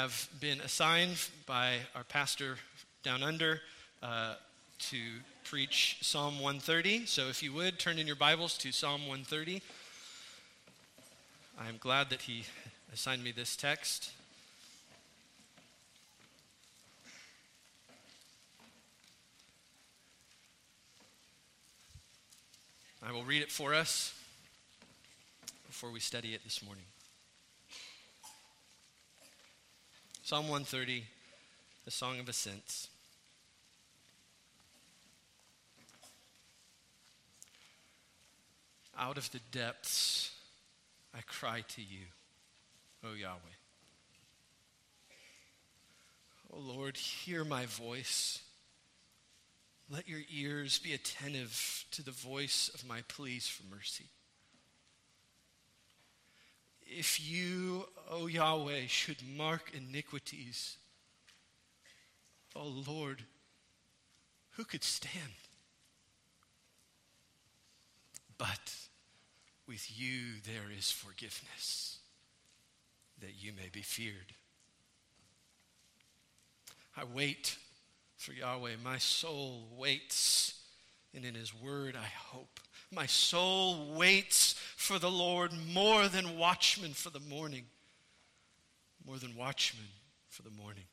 have been assigned by our pastor down under uh, to preach Psalm 130. So if you would, turn in your Bibles to Psalm 130. I am glad that he assigned me this text. I will read it for us before we study it this morning. Psalm 130, the Song of Ascents. Out of the depths I cry to you, O Yahweh. O Lord, hear my voice. Let your ears be attentive to the voice of my pleas for mercy. If you, O Yahweh, should mark iniquities, O Lord, who could stand? But with you there is forgiveness, that you may be feared. I wait for Yahweh. My soul waits, and in his word I hope. My soul waits for the Lord more than watchmen for the morning. More than watchmen for the morning.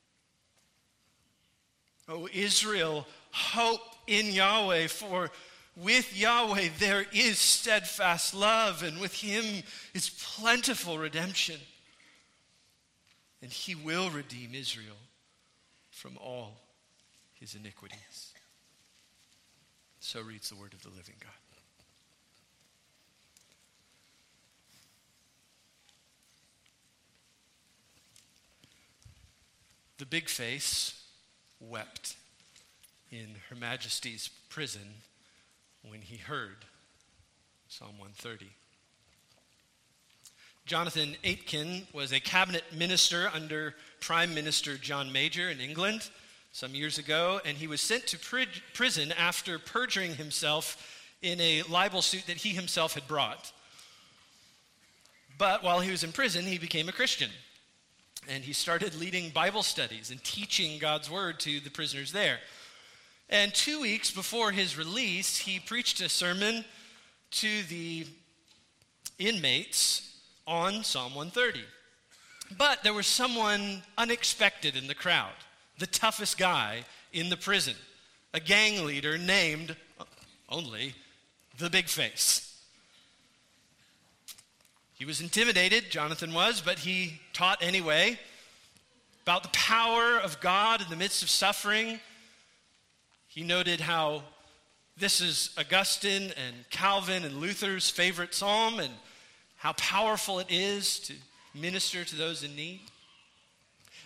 O Israel, hope in Yahweh, for with Yahweh there is steadfast love, and with him is plentiful redemption. And he will redeem Israel from all his iniquities. So reads the word of the living God. The big face wept in Her Majesty's prison when he heard Psalm 130. Jonathan Aitken was a cabinet minister under Prime Minister John Major in England some years ago, and he was sent to prison after perjuring himself in a libel suit that he himself had brought. But while he was in prison, he became a Christian. And he started leading Bible studies and teaching God's word to the prisoners there. And two weeks before his release, he preached a sermon to the inmates on Psalm 130. But there was someone unexpected in the crowd the toughest guy in the prison, a gang leader named only the Big Face. He was intimidated, Jonathan was, but he taught anyway about the power of God in the midst of suffering. He noted how this is Augustine and Calvin and Luther's favorite psalm and how powerful it is to minister to those in need.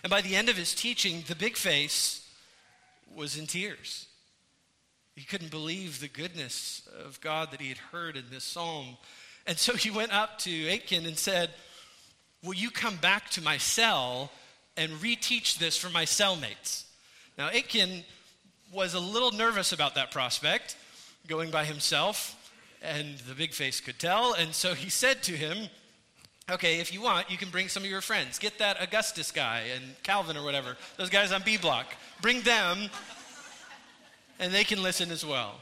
And by the end of his teaching, the big face was in tears. He couldn't believe the goodness of God that he had heard in this psalm. And so he went up to Aitken and said, Will you come back to my cell and reteach this for my cellmates? Now, Aitken was a little nervous about that prospect, going by himself, and the big face could tell. And so he said to him, Okay, if you want, you can bring some of your friends. Get that Augustus guy and Calvin or whatever, those guys on B Block. Bring them, and they can listen as well.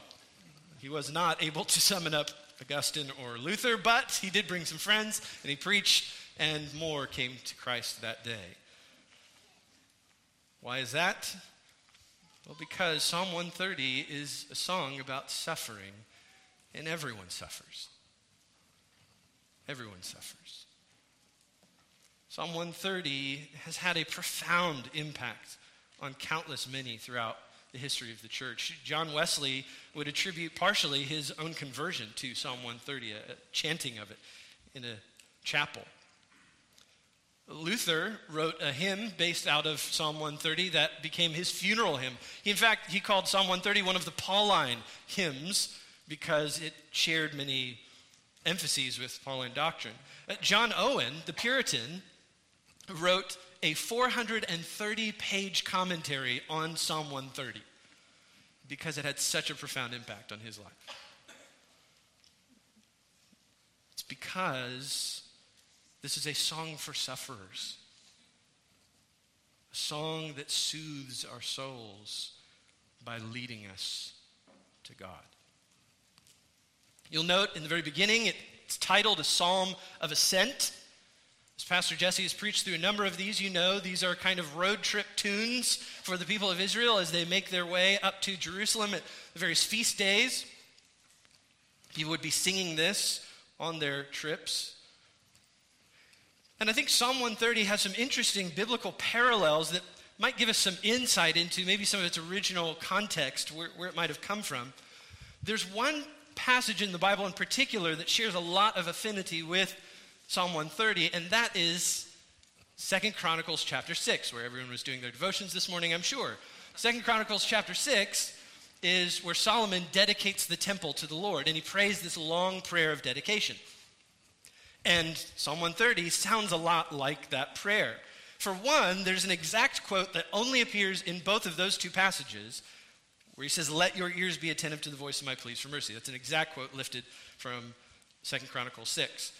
He was not able to summon up Augustine or Luther, but he did bring some friends, and he preached, and more came to Christ that day. Why is that? Well, because Psalm 130 is a song about suffering, and everyone suffers. Everyone suffers. Psalm 130 has had a profound impact on countless many throughout the history of the church. John Wesley would attribute partially his own conversion to Psalm 130, a, chanting of it in a chapel. Luther wrote a hymn based out of Psalm 130 that became his funeral hymn. In fact, he called Psalm 130 one of the Pauline hymns because it shared many emphases with Pauline doctrine. Uh, John Owen, the Puritan, wrote a 430 page commentary on Psalm 130 because it had such a profound impact on his life. It's because this is a song for sufferers. a song that soothes our souls by leading us to God. You'll note in the very beginning, it's titled a Psalm of Ascent. As Pastor Jesse has preached through a number of these, you know these are kind of road trip tunes for the people of Israel as they make their way up to Jerusalem at the various feast days. People would be singing this on their trips. And I think Psalm 130 has some interesting biblical parallels that might give us some insight into maybe some of its original context, where, where it might have come from. There's one passage in the Bible in particular that shares a lot of affinity with Psalm 130, and that is Second Chronicles chapter 6, where everyone was doing their devotions this morning, I'm sure. Second Chronicles chapter 6 is where Solomon dedicates the temple to the Lord, and he prays this long prayer of dedication. And Psalm 130 sounds a lot like that prayer. For one, there's an exact quote that only appears in both of those two passages where he says, Let your ears be attentive to the voice of my pleas for mercy. That's an exact quote lifted from Second Chronicles 6.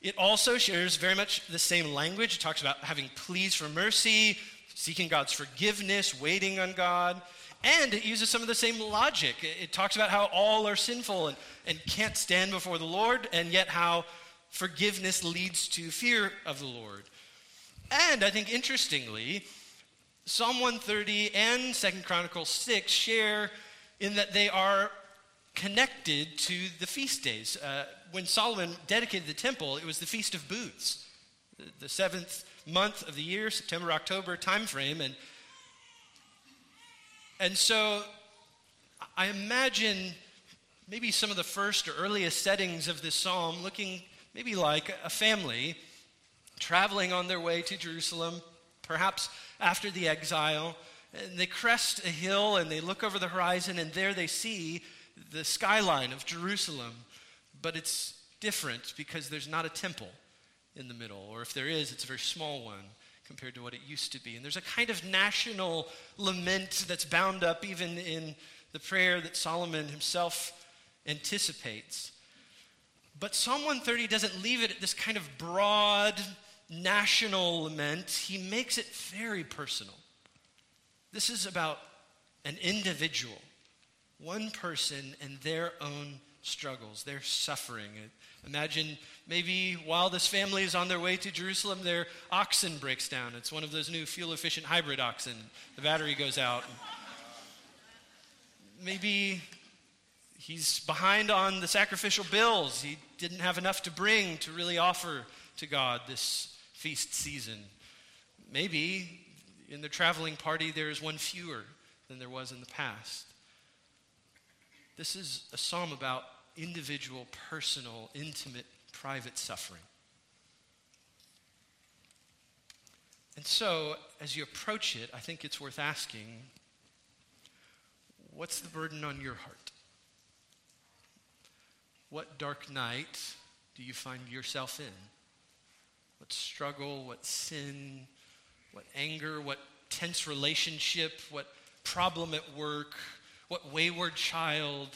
It also shares very much the same language. It talks about having pleas for mercy, seeking God's forgiveness, waiting on God. And it uses some of the same logic. It talks about how all are sinful and, and can't stand before the Lord, and yet how forgiveness leads to fear of the Lord. And I think interestingly, Psalm 130 and Second Chronicles 6 share in that they are connected to the feast days. Uh, when Solomon dedicated the temple, it was the Feast of Booths, the seventh month of the year, September, October time frame. And, and so I imagine maybe some of the first or earliest settings of this psalm looking maybe like a family traveling on their way to Jerusalem, perhaps after the exile. And they crest a hill and they look over the horizon, and there they see the skyline of Jerusalem. But it's different because there's not a temple in the middle, or if there is, it's a very small one compared to what it used to be. And there's a kind of national lament that's bound up even in the prayer that Solomon himself anticipates. But Psalm 130 doesn't leave it at this kind of broad national lament, he makes it very personal. This is about an individual, one person and their own struggles, their suffering. Imagine maybe while this family is on their way to Jerusalem, their oxen breaks down. It's one of those new fuel efficient hybrid oxen. The battery goes out. Maybe he's behind on the sacrificial bills. He didn't have enough to bring to really offer to God this feast season. Maybe in the traveling party there is one fewer than there was in the past. This is a psalm about individual, personal, intimate, private suffering. And so, as you approach it, I think it's worth asking what's the burden on your heart? What dark night do you find yourself in? what struggle, what sin, what anger, what tense relationship, what problem at work, what wayward child,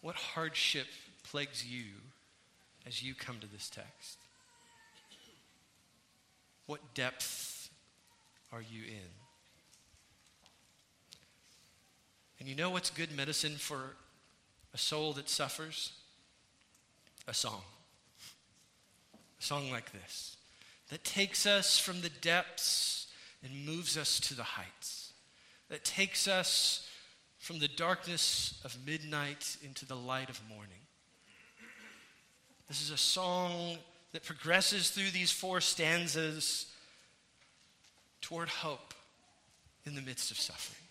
what hardship plagues you as you come to this text? What depth are you in? And you know what's good medicine for a soul that suffers? A song a song like this that takes us from the depths and moves us to the heights, that takes us from the darkness of midnight into the light of morning. This is a song that progresses through these four stanzas toward hope in the midst of suffering.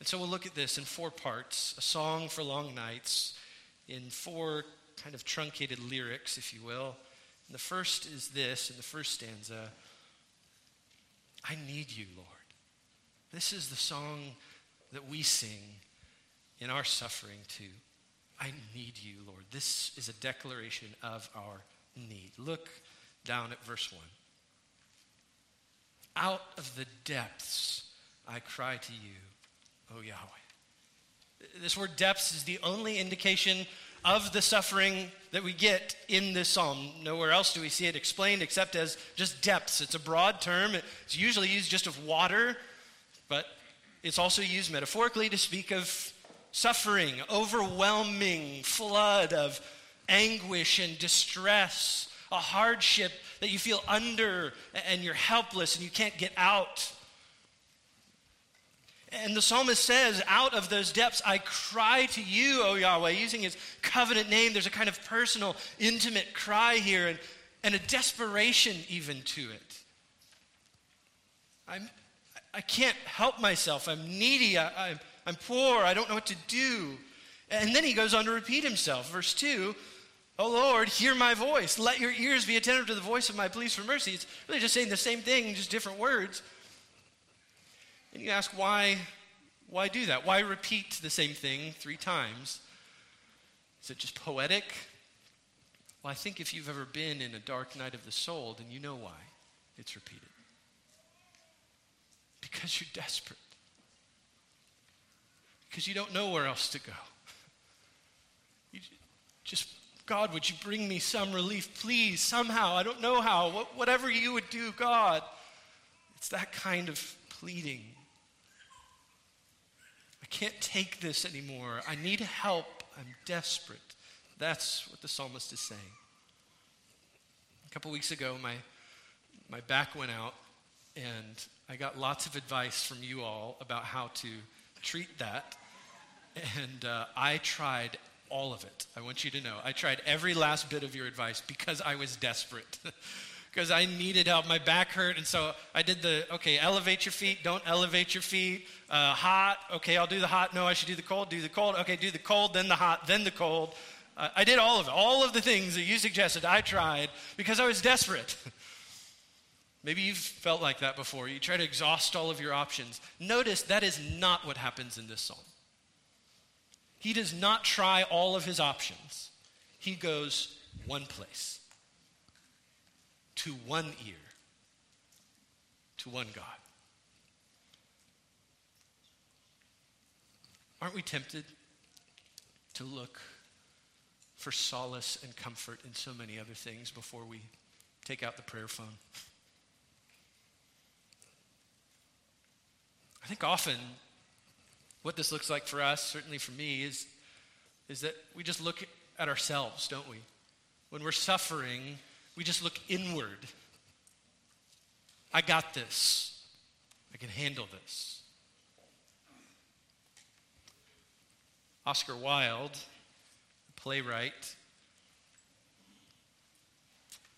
And so we'll look at this in four parts a song for long nights, in four kind of truncated lyrics, if you will. And the first is this in the first stanza I need you, Lord. This is the song that we sing in our suffering too. I need you, Lord. This is a declaration of our need. Look down at verse 1. Out of the depths I cry to you, O Yahweh. This word depths is the only indication of the suffering that we get in this psalm. Nowhere else do we see it explained except as just depths. It's a broad term. It's usually used just of water, but it's also used metaphorically to speak of suffering, overwhelming flood of anguish and distress, a hardship that you feel under and you're helpless and you can't get out. And the psalmist says, Out of those depths I cry to you, O Yahweh, using his covenant name. There's a kind of personal, intimate cry here and, and a desperation even to it. I'm, I can't help myself. I'm needy. I, I'm, I'm poor. I don't know what to do. And then he goes on to repeat himself. Verse 2 Oh Lord, hear my voice. Let your ears be attentive to the voice of my pleas for mercy. It's really just saying the same thing, just different words. And you ask, why, why do that? Why repeat the same thing three times? Is it just poetic? Well, I think if you've ever been in a dark night of the soul, then you know why it's repeated. Because you're desperate. Because you don't know where else to go. You just, God, would you bring me some relief, please, somehow? I don't know how. Whatever you would do, God. It's that kind of pleading I can't take this anymore. I need help. I'm desperate. That's what the psalmist is saying. A couple weeks ago, my, my back went out, and I got lots of advice from you all about how to treat that. And uh, I tried all of it. I want you to know. I tried every last bit of your advice because I was desperate. because I needed help. My back hurt. And so I did the, okay, elevate your feet, don't elevate your feet. Uh, hot, okay, I'll do the hot. No, I should do the cold. Do the cold. Okay, do the cold, then the hot, then the cold. Uh, I did all of it. All of the things that you suggested, I tried because I was desperate. Maybe you've felt like that before. You try to exhaust all of your options. Notice that is not what happens in this psalm. He does not try all of his options, he goes one place to one ear, to one God. Aren't we tempted to look for solace and comfort in so many other things before we take out the prayer phone? I think often what this looks like for us, certainly for me, is, is that we just look at ourselves, don't we? When we're suffering, we just look inward. I got this. I can handle this. Oscar Wilde, playwright,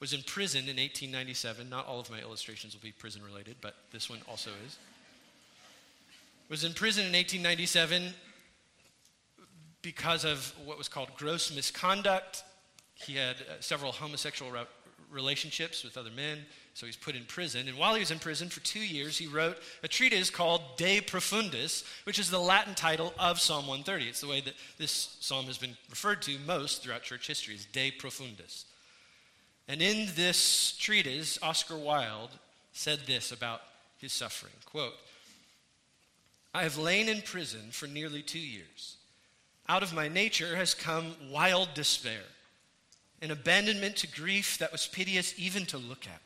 was in prison in 1897. Not all of my illustrations will be prison related, but this one also is. Was in prison in 1897 because of what was called gross misconduct. He had uh, several homosexual relationships with other men, so he's put in prison. And while he was in prison for two years, he wrote a treatise called De Profundis, which is the Latin title of Psalm 130. It's the way that this psalm has been referred to most throughout church history, is De Profundis. And in this treatise, Oscar Wilde said this about his suffering quote, I have lain in prison for nearly two years. Out of my nature has come wild despair an abandonment to grief that was piteous even to look at,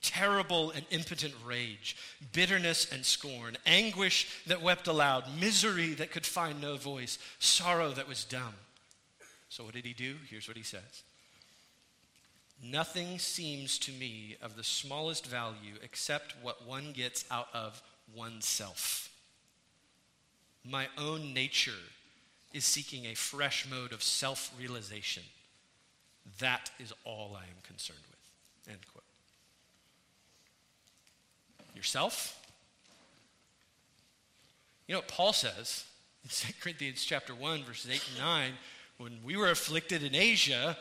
terrible and impotent rage, bitterness and scorn, anguish that wept aloud, misery that could find no voice, sorrow that was dumb. So, what did he do? Here's what he says Nothing seems to me of the smallest value except what one gets out of oneself. My own nature is seeking a fresh mode of self realization. That is all I am concerned with. End quote. Yourself? You know what Paul says in 2 Corinthians chapter 1, verses 8 and 9, when we were afflicted in Asia,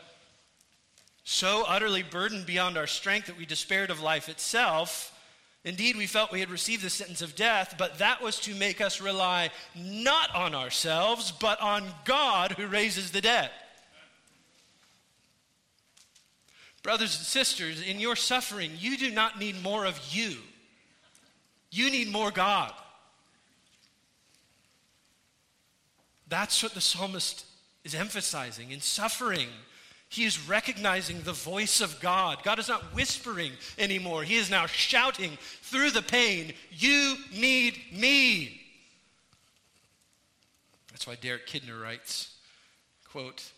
so utterly burdened beyond our strength that we despaired of life itself. Indeed, we felt we had received the sentence of death, but that was to make us rely not on ourselves, but on God who raises the dead. Brothers and sisters, in your suffering, you do not need more of you. You need more God. That's what the psalmist is emphasizing in suffering. He is recognizing the voice of God. God is not whispering anymore. He is now shouting through the pain, You need me. That's why Derek Kidner writes, quote,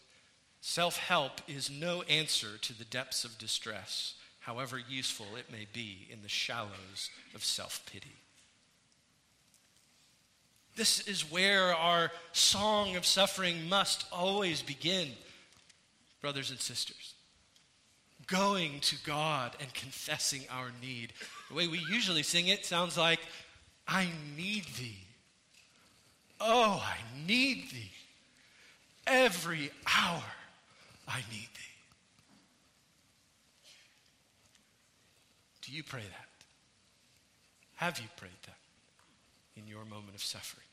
Self-help is no answer to the depths of distress, however useful it may be in the shallows of self-pity. This is where our song of suffering must always begin, brothers and sisters. Going to God and confessing our need. The way we usually sing it sounds like, I need thee. Oh, I need thee. Every hour I need thee. Do you pray that? Have you prayed that? in your moment of suffering.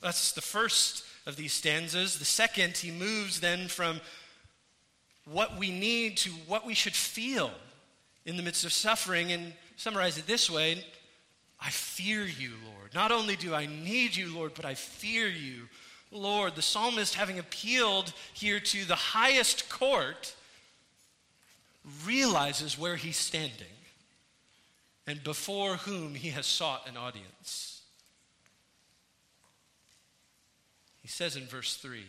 That's the first of these stanzas. The second, he moves then from what we need to what we should feel in the midst of suffering and summarize it this way I fear you, Lord. Not only do I need you, Lord, but I fear you, Lord. The psalmist, having appealed here to the highest court, realizes where he's standing and before whom he has sought an audience. He says in verse 3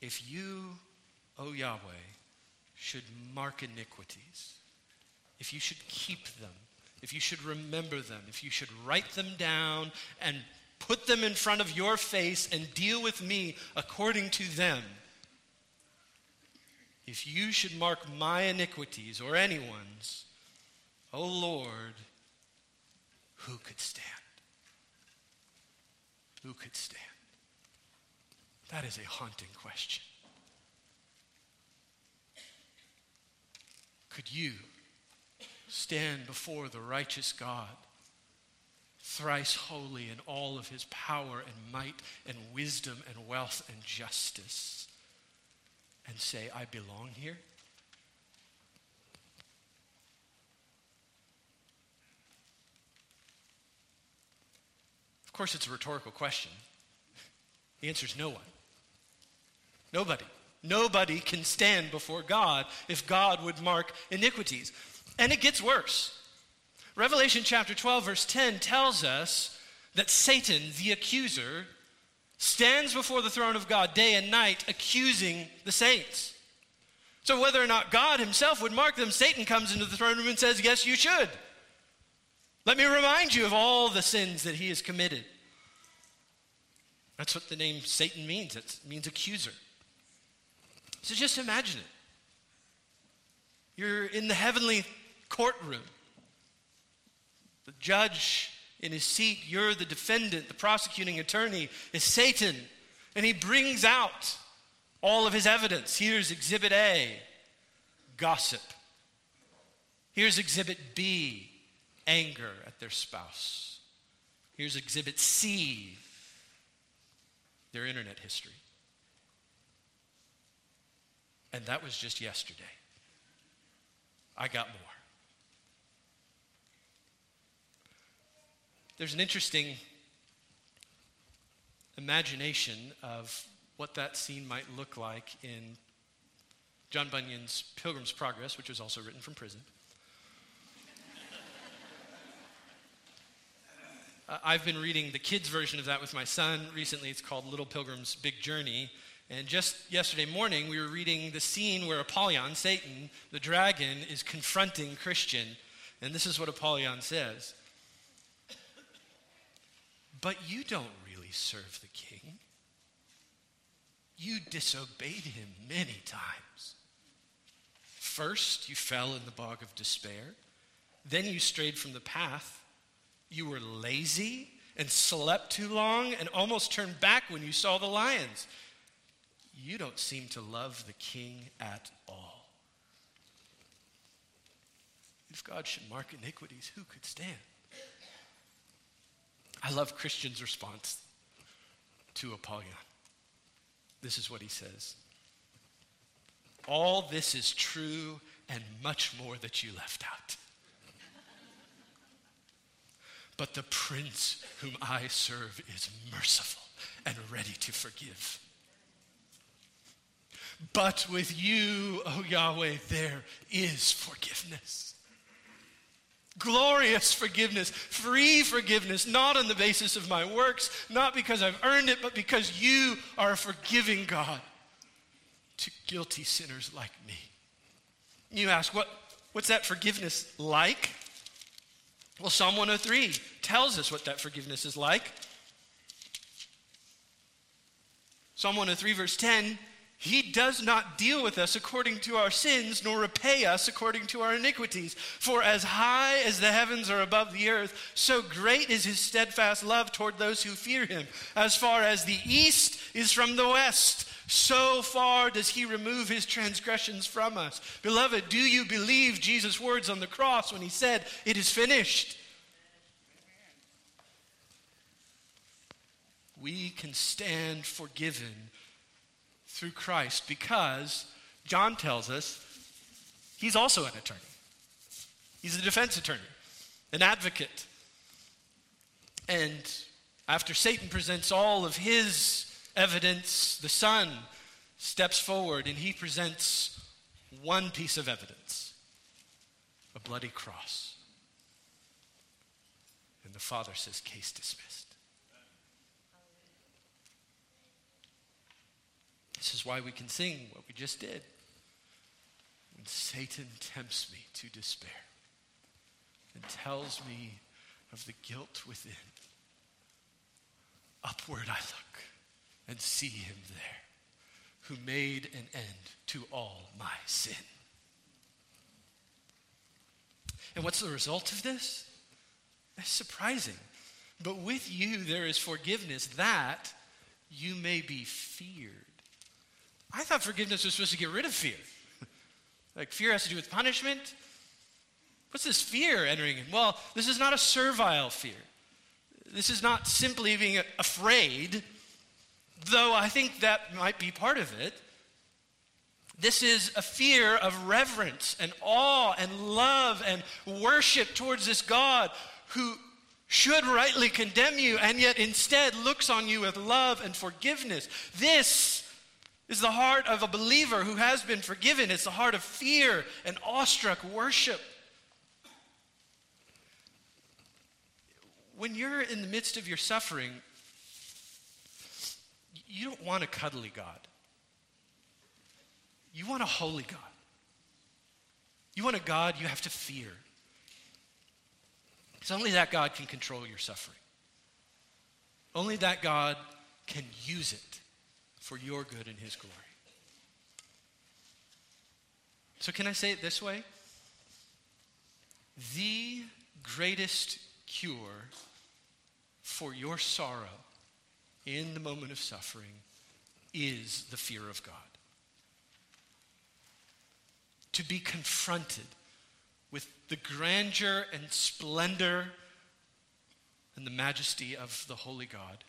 If you, O Yahweh, should mark iniquities, if you should keep them, if you should remember them, if you should write them down and put them in front of your face and deal with me according to them, if you should mark my iniquities or anyone's, O Lord, who could stand? Who could stand? That is a haunting question. Could you stand before the righteous God, thrice holy in all of his power and might and wisdom and wealth and justice, and say, I belong here? Of course, it's a rhetorical question. The answer is no one. Nobody. Nobody can stand before God if God would mark iniquities. And it gets worse. Revelation chapter 12, verse 10 tells us that Satan, the accuser, stands before the throne of God day and night accusing the saints. So, whether or not God himself would mark them, Satan comes into the throne room and says, Yes, you should. Let me remind you of all the sins that he has committed. That's what the name Satan means. It means accuser. So just imagine it. You're in the heavenly courtroom. The judge in his seat, you're the defendant, the prosecuting attorney is Satan. And he brings out all of his evidence. Here's exhibit A gossip. Here's exhibit B anger at their spouse. Here's exhibit C their internet history. And that was just yesterday. I got more. There's an interesting imagination of what that scene might look like in John Bunyan's Pilgrim's Progress, which was also written from prison. Uh, I've been reading the kids' version of that with my son recently. It's called Little Pilgrim's Big Journey. And just yesterday morning, we were reading the scene where Apollyon, Satan, the dragon, is confronting Christian. And this is what Apollyon says But you don't really serve the king. You disobeyed him many times. First, you fell in the bog of despair. Then you strayed from the path you were lazy and slept too long and almost turned back when you saw the lions. You don't seem to love the king at all. If God should mark iniquities, who could stand? I love Christian's response to Apollyon. This is what he says All this is true and much more that you left out. But the prince whom I serve is merciful and ready to forgive. But with you, O Yahweh, there is forgiveness. Glorious forgiveness, free forgiveness, not on the basis of my works, not because I've earned it, but because you are a forgiving God to guilty sinners like me. You ask, what, what's that forgiveness like? Well, Psalm 103 tells us what that forgiveness is like. Psalm 103, verse 10 He does not deal with us according to our sins, nor repay us according to our iniquities. For as high as the heavens are above the earth, so great is His steadfast love toward those who fear Him. As far as the east is from the west, so far does He remove His transgressions from us. Beloved, do you believe Jesus' words on the cross when He said, It is finished? we can stand forgiven through Christ because John tells us he's also an attorney. He's a defense attorney, an advocate. And after Satan presents all of his evidence, the Son steps forward and he presents one piece of evidence a bloody cross. And the Father says, Case dismissed. This is why we can sing what we just did. When Satan tempts me to despair and tells me of the guilt within, upward I look and see him there who made an end to all my sin. And what's the result of this? It's surprising. But with you there is forgiveness that you may be feared. I thought forgiveness was supposed to get rid of fear. like fear has to do with punishment. What's this fear entering in? Well, this is not a servile fear. This is not simply being afraid, though I think that might be part of it. This is a fear of reverence and awe and love and worship towards this God who should rightly condemn you and yet instead looks on you with love and forgiveness. This is the heart of a believer who has been forgiven. It's the heart of fear and awestruck worship. When you're in the midst of your suffering, you don't want a cuddly God. You want a holy God. You want a God you have to fear. Because only that God can control your suffering. Only that God can use it for your good and His glory. So, can I say it this way? The greatest cure for your sorrow in the moment of suffering is the fear of God. To be confronted with the grandeur and splendor and the majesty of the Holy God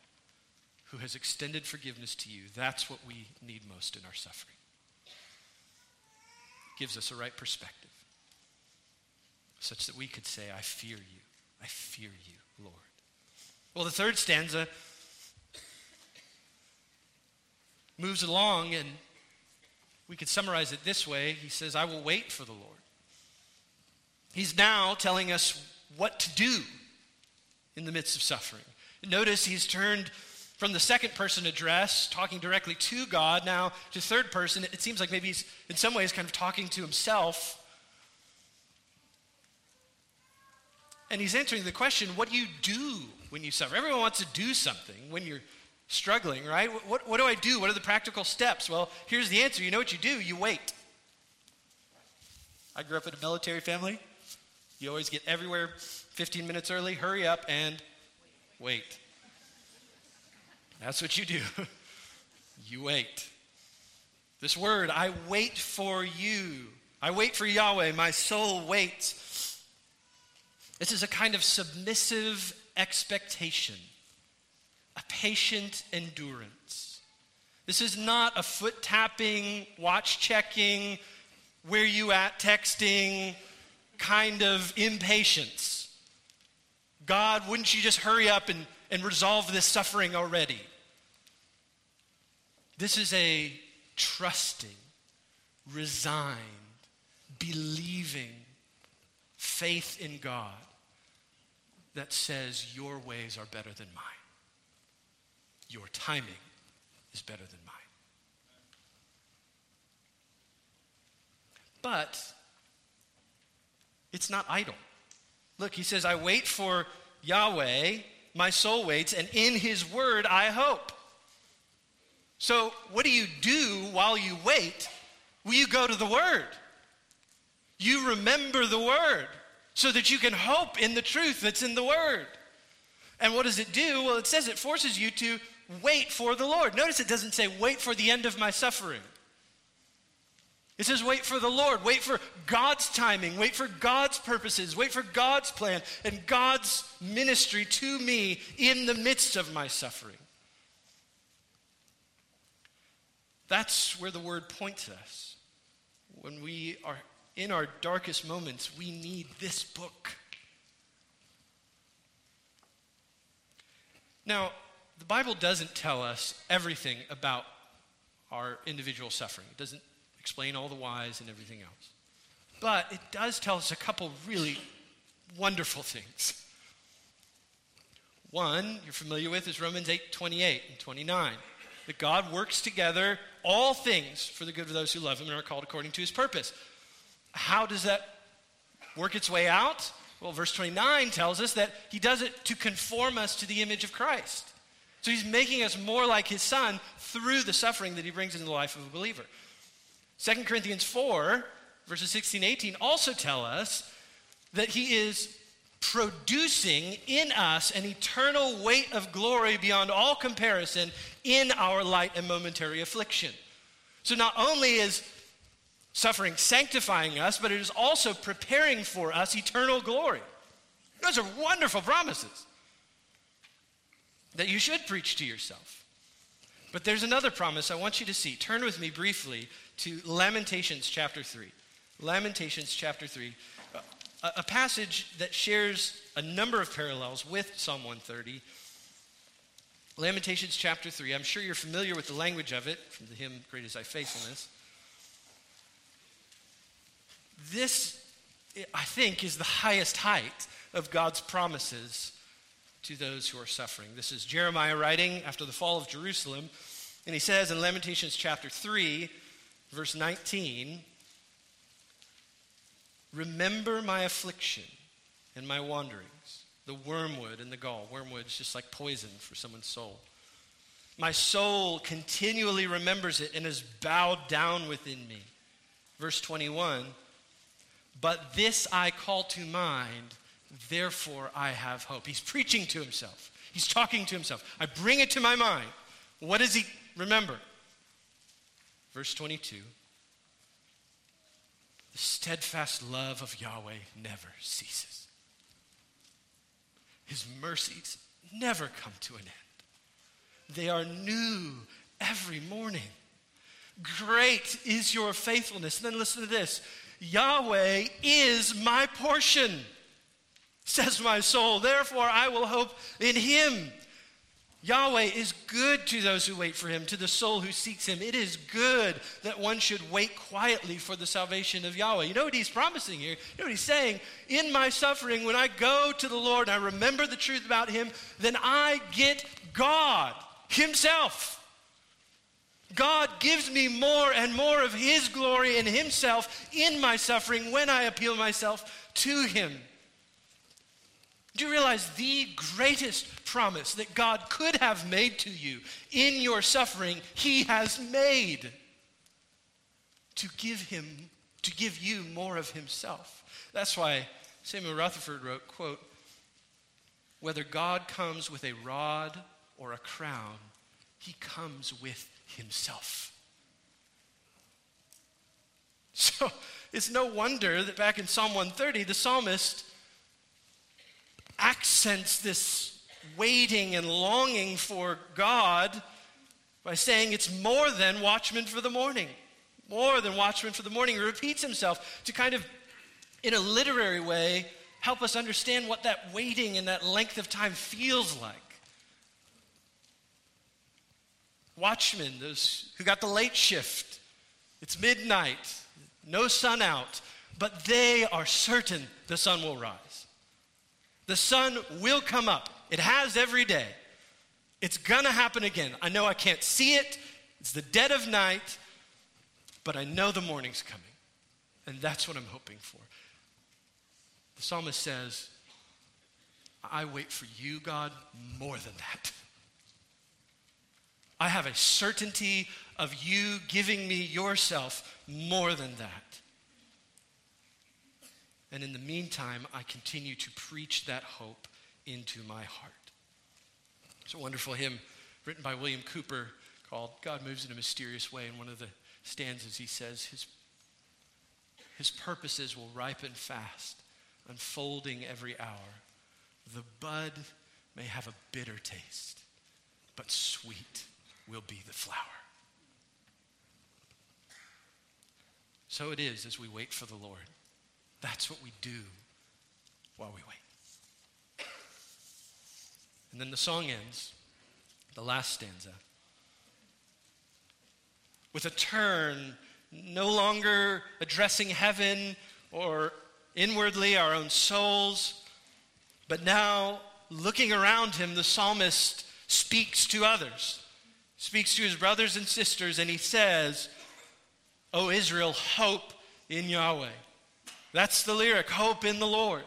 who has extended forgiveness to you, that's what we need most in our suffering. gives us a right perspective such that we could say, I fear you. I fear you, Lord. Well, the third stanza moves along, and we could summarize it this way He says, I will wait for the Lord. He's now telling us what to do in the midst of suffering. Notice he's turned from the second person address, talking directly to God, now to third person, it seems like maybe he's in some ways kind of talking to himself. And he's answering the question what do you do when you suffer? Everyone wants to do something when you're struggling, right? What, what do I do? What are the practical steps? Well, here's the answer. You know what you do? You wait. I grew up in a military family. You always get everywhere 15 minutes early, hurry up and wait. That's what you do. you wait. This word, I wait for you. I wait for Yahweh. My soul waits. This is a kind of submissive expectation, a patient endurance. This is not a foot tapping, watch checking, where you at texting kind of impatience. God, wouldn't you just hurry up and, and resolve this suffering already? This is a trusting, resigned, believing faith in God that says, Your ways are better than mine. Your timing is better than mine. But it's not idle. Look, he says, I wait for Yahweh, my soul waits, and in his word I hope. So, what do you do while you wait? Well, you go to the word. You remember the word so that you can hope in the truth that's in the word. And what does it do? Well, it says it forces you to wait for the Lord. Notice it doesn't say wait for the end of my suffering. It says, wait for the Lord, wait for God's timing, wait for God's purposes, wait for God's plan and God's ministry to me in the midst of my suffering. That's where the word points us. When we are in our darkest moments, we need this book. Now, the Bible doesn't tell us everything about our individual suffering. It doesn't explain all the whys and everything else. But it does tell us a couple really wonderful things. One you're familiar with is Romans 8 28 and 29. That God works together all things for the good of those who love him and are called according to his purpose. How does that work its way out? Well, verse 29 tells us that he does it to conform us to the image of Christ. So he's making us more like his son through the suffering that he brings into the life of a believer. 2 Corinthians 4, verses 16 18, also tell us that he is producing in us an eternal weight of glory beyond all comparison in our light and momentary affliction. So not only is suffering sanctifying us, but it is also preparing for us eternal glory. Those are wonderful promises that you should preach to yourself. But there's another promise I want you to see. Turn with me briefly to Lamentations chapter 3. Lamentations chapter 3, a, a passage that shares a number of parallels with Psalm 130. Lamentations chapter 3. I'm sure you're familiar with the language of it from the hymn Great is Thy Faithfulness. This, I think, is the highest height of God's promises to those who are suffering. This is Jeremiah writing after the fall of Jerusalem. And he says in Lamentations chapter 3, verse 19 Remember my affliction and my wanderings, the wormwood and the gall. Wormwood is just like poison for someone's soul. My soul continually remembers it and is bowed down within me. Verse 21 But this I call to mind, therefore I have hope. He's preaching to himself, he's talking to himself. I bring it to my mind. What does he remember? Verse 22 The steadfast love of Yahweh never ceases, His mercies never come to an end. They are new every morning. Great is your faithfulness. And then listen to this Yahweh is my portion, says my soul. Therefore, I will hope in him. Yahweh is good to those who wait for him, to the soul who seeks him. It is good that one should wait quietly for the salvation of Yahweh. You know what he's promising here? You know what he's saying? In my suffering, when I go to the Lord and I remember the truth about him, then I get God himself. God gives me more and more of his glory and himself in my suffering when I appeal myself to him. Do you realize the greatest promise that God could have made to you in your suffering, He has made to give Him, to give you more of Himself? That's why Samuel Rutherford wrote, quote, whether God comes with a rod or a crown, He comes with Himself. So it's no wonder that back in Psalm 130, the psalmist accents this waiting and longing for God by saying it's more than watchman for the morning. More than watchman for the morning. He repeats himself to kind of, in a literary way, help us understand what that waiting and that length of time feels like. watchmen, those who got the late shift. It's midnight, no sun out, but they are certain the sun will rise. The sun will come up. It has every day. It's going to happen again. I know I can't see it. It's the dead of night, but I know the morning's coming. And that's what I'm hoping for. The psalmist says, I wait for you, God, more than that. I have a certainty of you giving me yourself more than that. And in the meantime, I continue to preach that hope into my heart. It's a wonderful hymn written by William Cowper called God Moves in a Mysterious Way. In one of the stanzas, he says, His, his purposes will ripen fast, unfolding every hour. The bud may have a bitter taste, but sweet will be the flower. So it is as we wait for the Lord. That's what we do while we wait. And then the song ends, the last stanza, with a turn, no longer addressing heaven or inwardly our own souls, but now looking around him, the psalmist speaks to others, speaks to his brothers and sisters, and he says, O Israel, hope in Yahweh. That's the lyric hope in the Lord.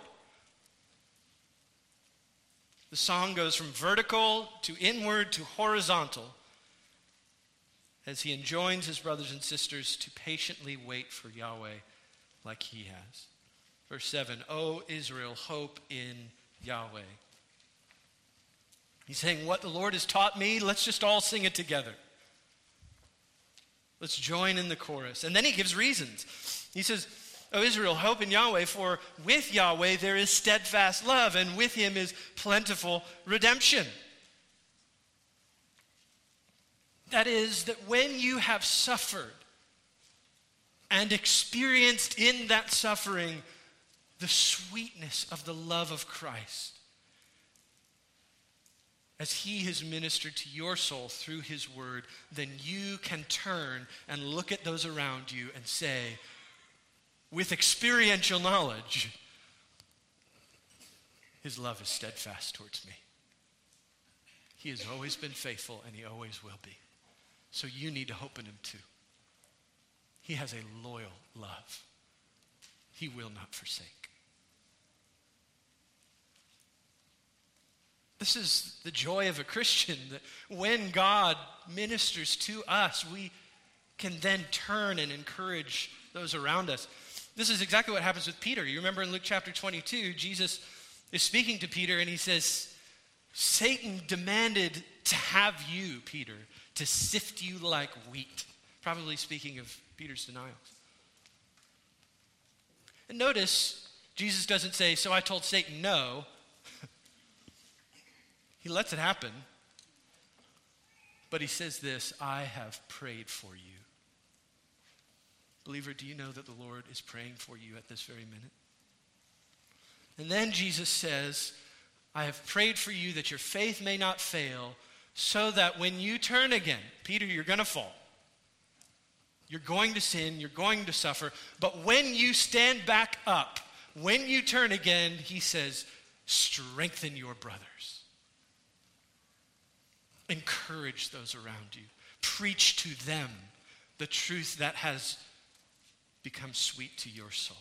The song goes from vertical to inward to horizontal as he enjoins his brothers and sisters to patiently wait for Yahweh like he has. Verse 7 O Israel, hope in Yahweh. He's saying, What the Lord has taught me, let's just all sing it together. Let's join in the chorus. And then he gives reasons. He says, O Israel, hope in Yahweh, for with Yahweh there is steadfast love, and with him is plentiful redemption. That is, that when you have suffered and experienced in that suffering the sweetness of the love of Christ, as he has ministered to your soul through his word, then you can turn and look at those around you and say, with experiential knowledge, his love is steadfast towards me. He has always been faithful and he always will be. So you need to hope in him too. He has a loyal love. He will not forsake. This is the joy of a Christian that when God ministers to us, we can then turn and encourage those around us. This is exactly what happens with Peter. You remember in Luke chapter 22, Jesus is speaking to Peter and he says, Satan demanded to have you, Peter, to sift you like wheat. Probably speaking of Peter's denials. And notice, Jesus doesn't say, So I told Satan no. he lets it happen. But he says this I have prayed for you. Believer, do you know that the Lord is praying for you at this very minute? And then Jesus says, I have prayed for you that your faith may not fail, so that when you turn again, Peter, you're going to fall. You're going to sin, you're going to suffer, but when you stand back up, when you turn again, he says, strengthen your brothers. Encourage those around you. Preach to them the truth that has become sweet to your soul.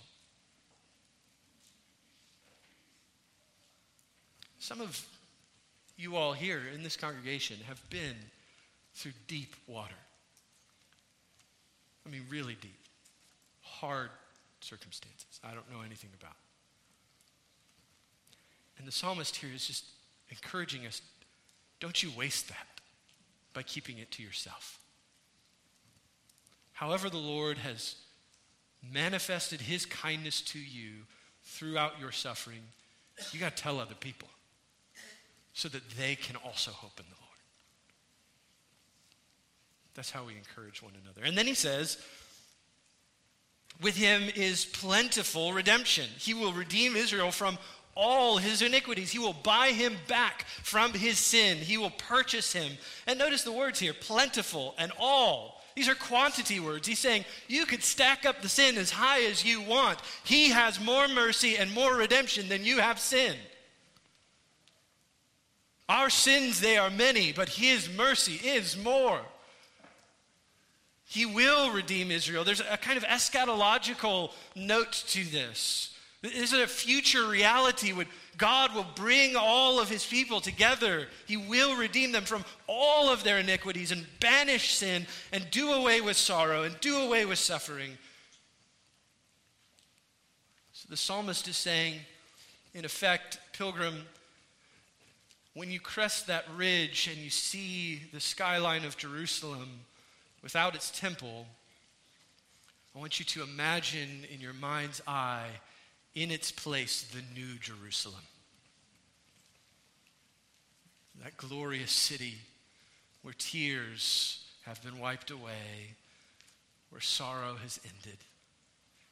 Some of you all here in this congregation have been through deep water. I mean, really deep, hard circumstances I don't know anything about. And the psalmist here is just encouraging us don't you waste that by keeping it to yourself. However, the Lord has manifested his kindness to you throughout your suffering, you got to tell other people so that they can also hope in the Lord. That's how we encourage one another. And then he says, with him is plentiful redemption. He will redeem Israel from all his iniquities. He will buy him back from his sin. He will purchase him. And notice the words here plentiful and all. These are quantity words. He's saying you could stack up the sin as high as you want. He has more mercy and more redemption than you have sin. Our sins, they are many, but his mercy is more. He will redeem Israel. There's a kind of eschatological note to this. This is a future reality when God will bring all of his people together. He will redeem them from all of their iniquities and banish sin and do away with sorrow and do away with suffering. So the psalmist is saying, in effect, Pilgrim, when you crest that ridge and you see the skyline of Jerusalem without its temple, I want you to imagine in your mind's eye, in its place, the new Jerusalem. That glorious city where tears have been wiped away, where sorrow has ended,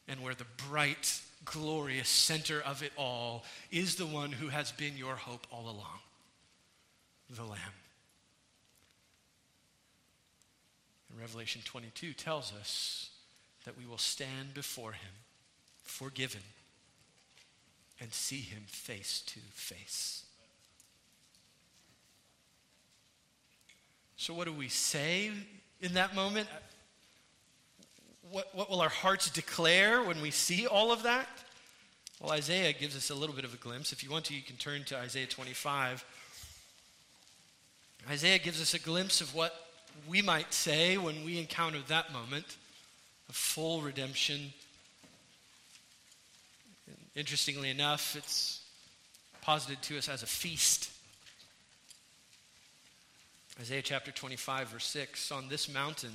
and where the bright, glorious center of it all is the one who has been your hope all along the Lamb. And Revelation 22 tells us that we will stand before him, forgiven, and see him face to face. So, what do we say in that moment? What, what will our hearts declare when we see all of that? Well, Isaiah gives us a little bit of a glimpse. If you want to, you can turn to Isaiah 25. Isaiah gives us a glimpse of what we might say when we encounter that moment of full redemption. Interestingly enough, it's posited to us as a feast. Isaiah chapter 25, verse 6 On this mountain,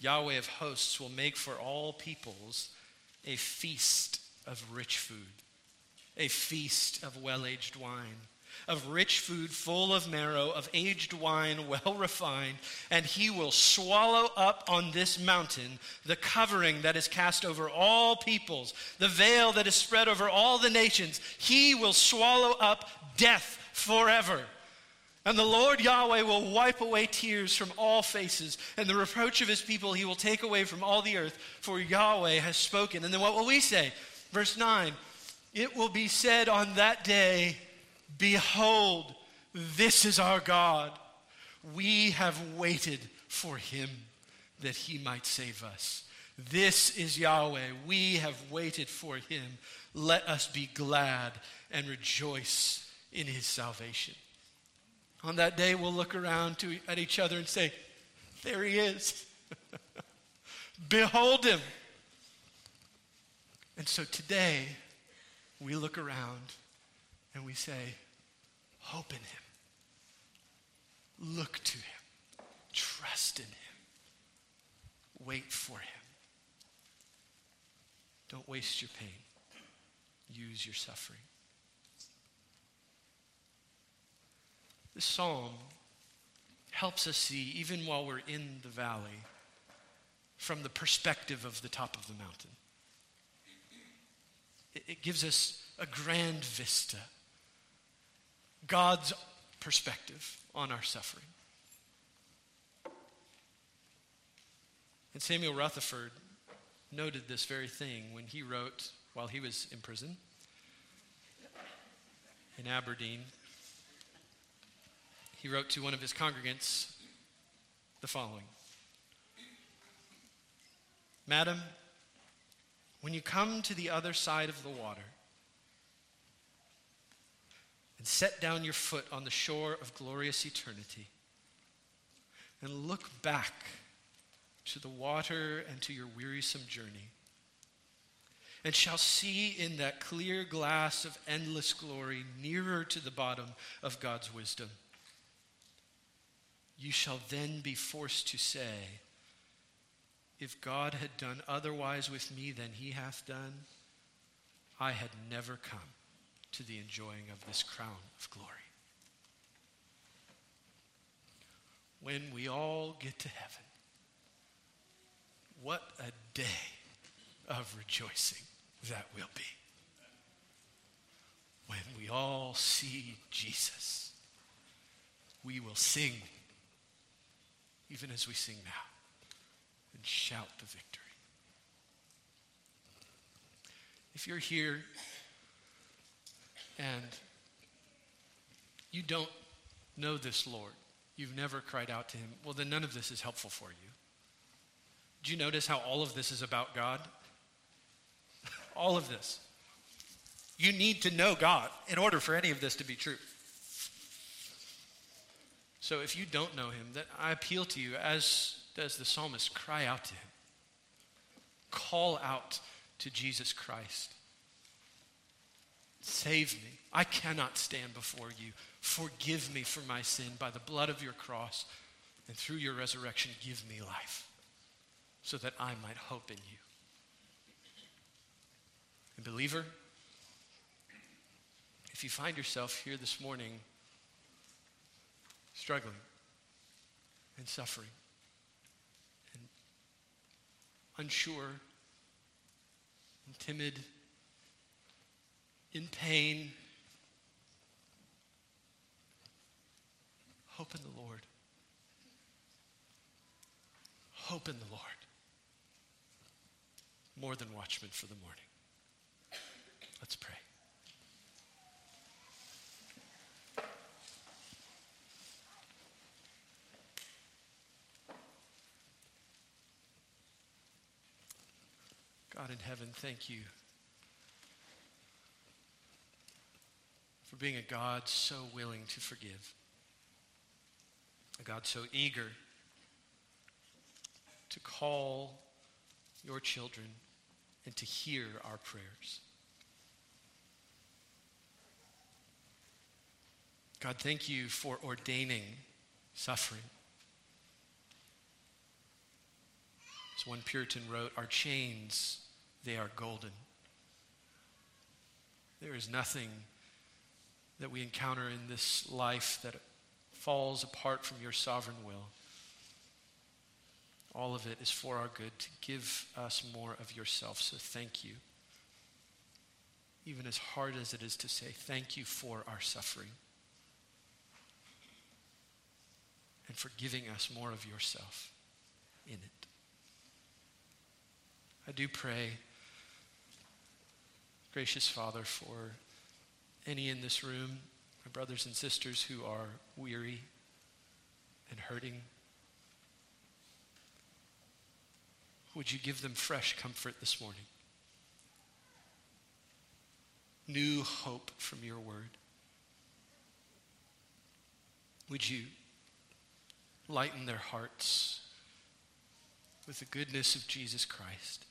Yahweh of hosts will make for all peoples a feast of rich food, a feast of well aged wine of rich food full of marrow, of aged wine well refined, and he will swallow up on this mountain the covering that is cast over all peoples, the veil that is spread over all the nations. He will swallow up death forever. And the Lord Yahweh will wipe away tears from all faces, and the reproach of his people he will take away from all the earth, for Yahweh has spoken. And then what will we say? Verse 9 It will be said on that day, Behold, this is our God. We have waited for him that he might save us. This is Yahweh. We have waited for him. Let us be glad and rejoice in his salvation. On that day, we'll look around to, at each other and say, There he is. Behold him. And so today, we look around and we say, Hope in him. Look to him. Trust in him. Wait for him. Don't waste your pain. Use your suffering. This psalm helps us see, even while we're in the valley, from the perspective of the top of the mountain. It, gives us a grand vista God's perspective on our suffering. And Samuel Rutherford noted this very thing when he wrote while he was in prison in Aberdeen. He wrote to one of his congregants the following Madam, when you come to the other side of the water, and set down your foot on the shore of glorious eternity and look back to the water and to your wearisome journey and shall see in that clear glass of endless glory nearer to the bottom of God's wisdom. You shall then be forced to say, If God had done otherwise with me than he hath done, I had never come to the enjoying of this crown of glory. When we all get to heaven, what a day of rejoicing that will be. when we all see Jesus, we will sing, even as we sing now, and shout the victory. If you're here and you don't know this Lord, you've never cried out to him, well, then none of this is helpful for you. Do you notice how all of this is about God? all of this. You need to know God in order for any of this to be true. So if you don't know him, then I appeal to you, as does the psalmist, cry out to him. Call out to Jesus Christ. Save me. I cannot stand before you. Forgive me for my sin by the blood of your cross, and through your resurrection, give me life so that I might hope in you. And, believer, if you find yourself here this morning struggling and suffering and unsure and timid, in pain, hope in the Lord. Hope in the Lord. More than watchmen for the morning. Let's pray. God in heaven, thank you for being a God so willing to forgive, a God so eager to call your children and to hear our prayers. God, thank you for ordaining suffering. As one Puritan wrote, our chains, they are golden. There is nothing that we encounter in this life that falls apart from your sovereign will. All of it is for our good to give us more of yourself. So thank you. Even as hard as it is to say, thank you for our suffering and for giving us more of yourself in it. I do pray, gracious Father, for any in this room, my brothers and sisters who are weary and hurting. Would you give them fresh comfort this morning? New hope from your word. Would you lighten their hearts with the goodness of Jesus Christ,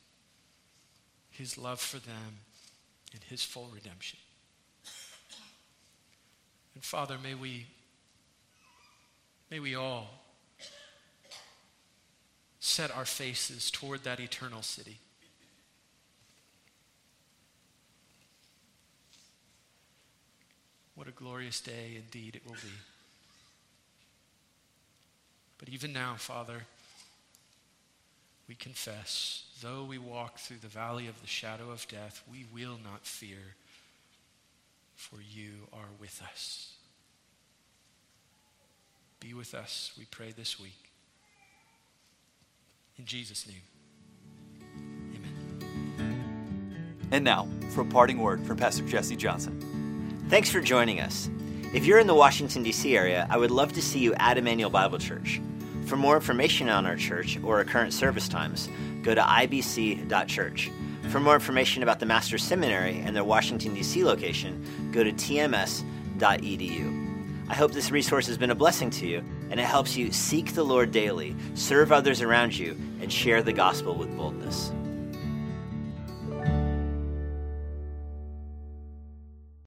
his love for them, and his full redemption? And Father, may we may we all set our faces toward that eternal city. What a glorious day indeed it will be. But even now, Father, we confess, though we walk through the valley of the shadow of death, we will not fear, for you are with us. Be with us, we pray this week. In Jesus' name, amen. And now, for a parting word from Pastor Jesse Johnson. Thanks for joining us. If you're in the Washington, D.C. area, I would love to see you at Immanuel Bible Church. For more information on our church or our current service times, go to ibc.church. For more information about the Master's Seminary and their Washington, D.C. location, go to tms.edu. I hope this resource has been a blessing to you and it helps you seek the Lord daily, serve others around you, and share the gospel with boldness.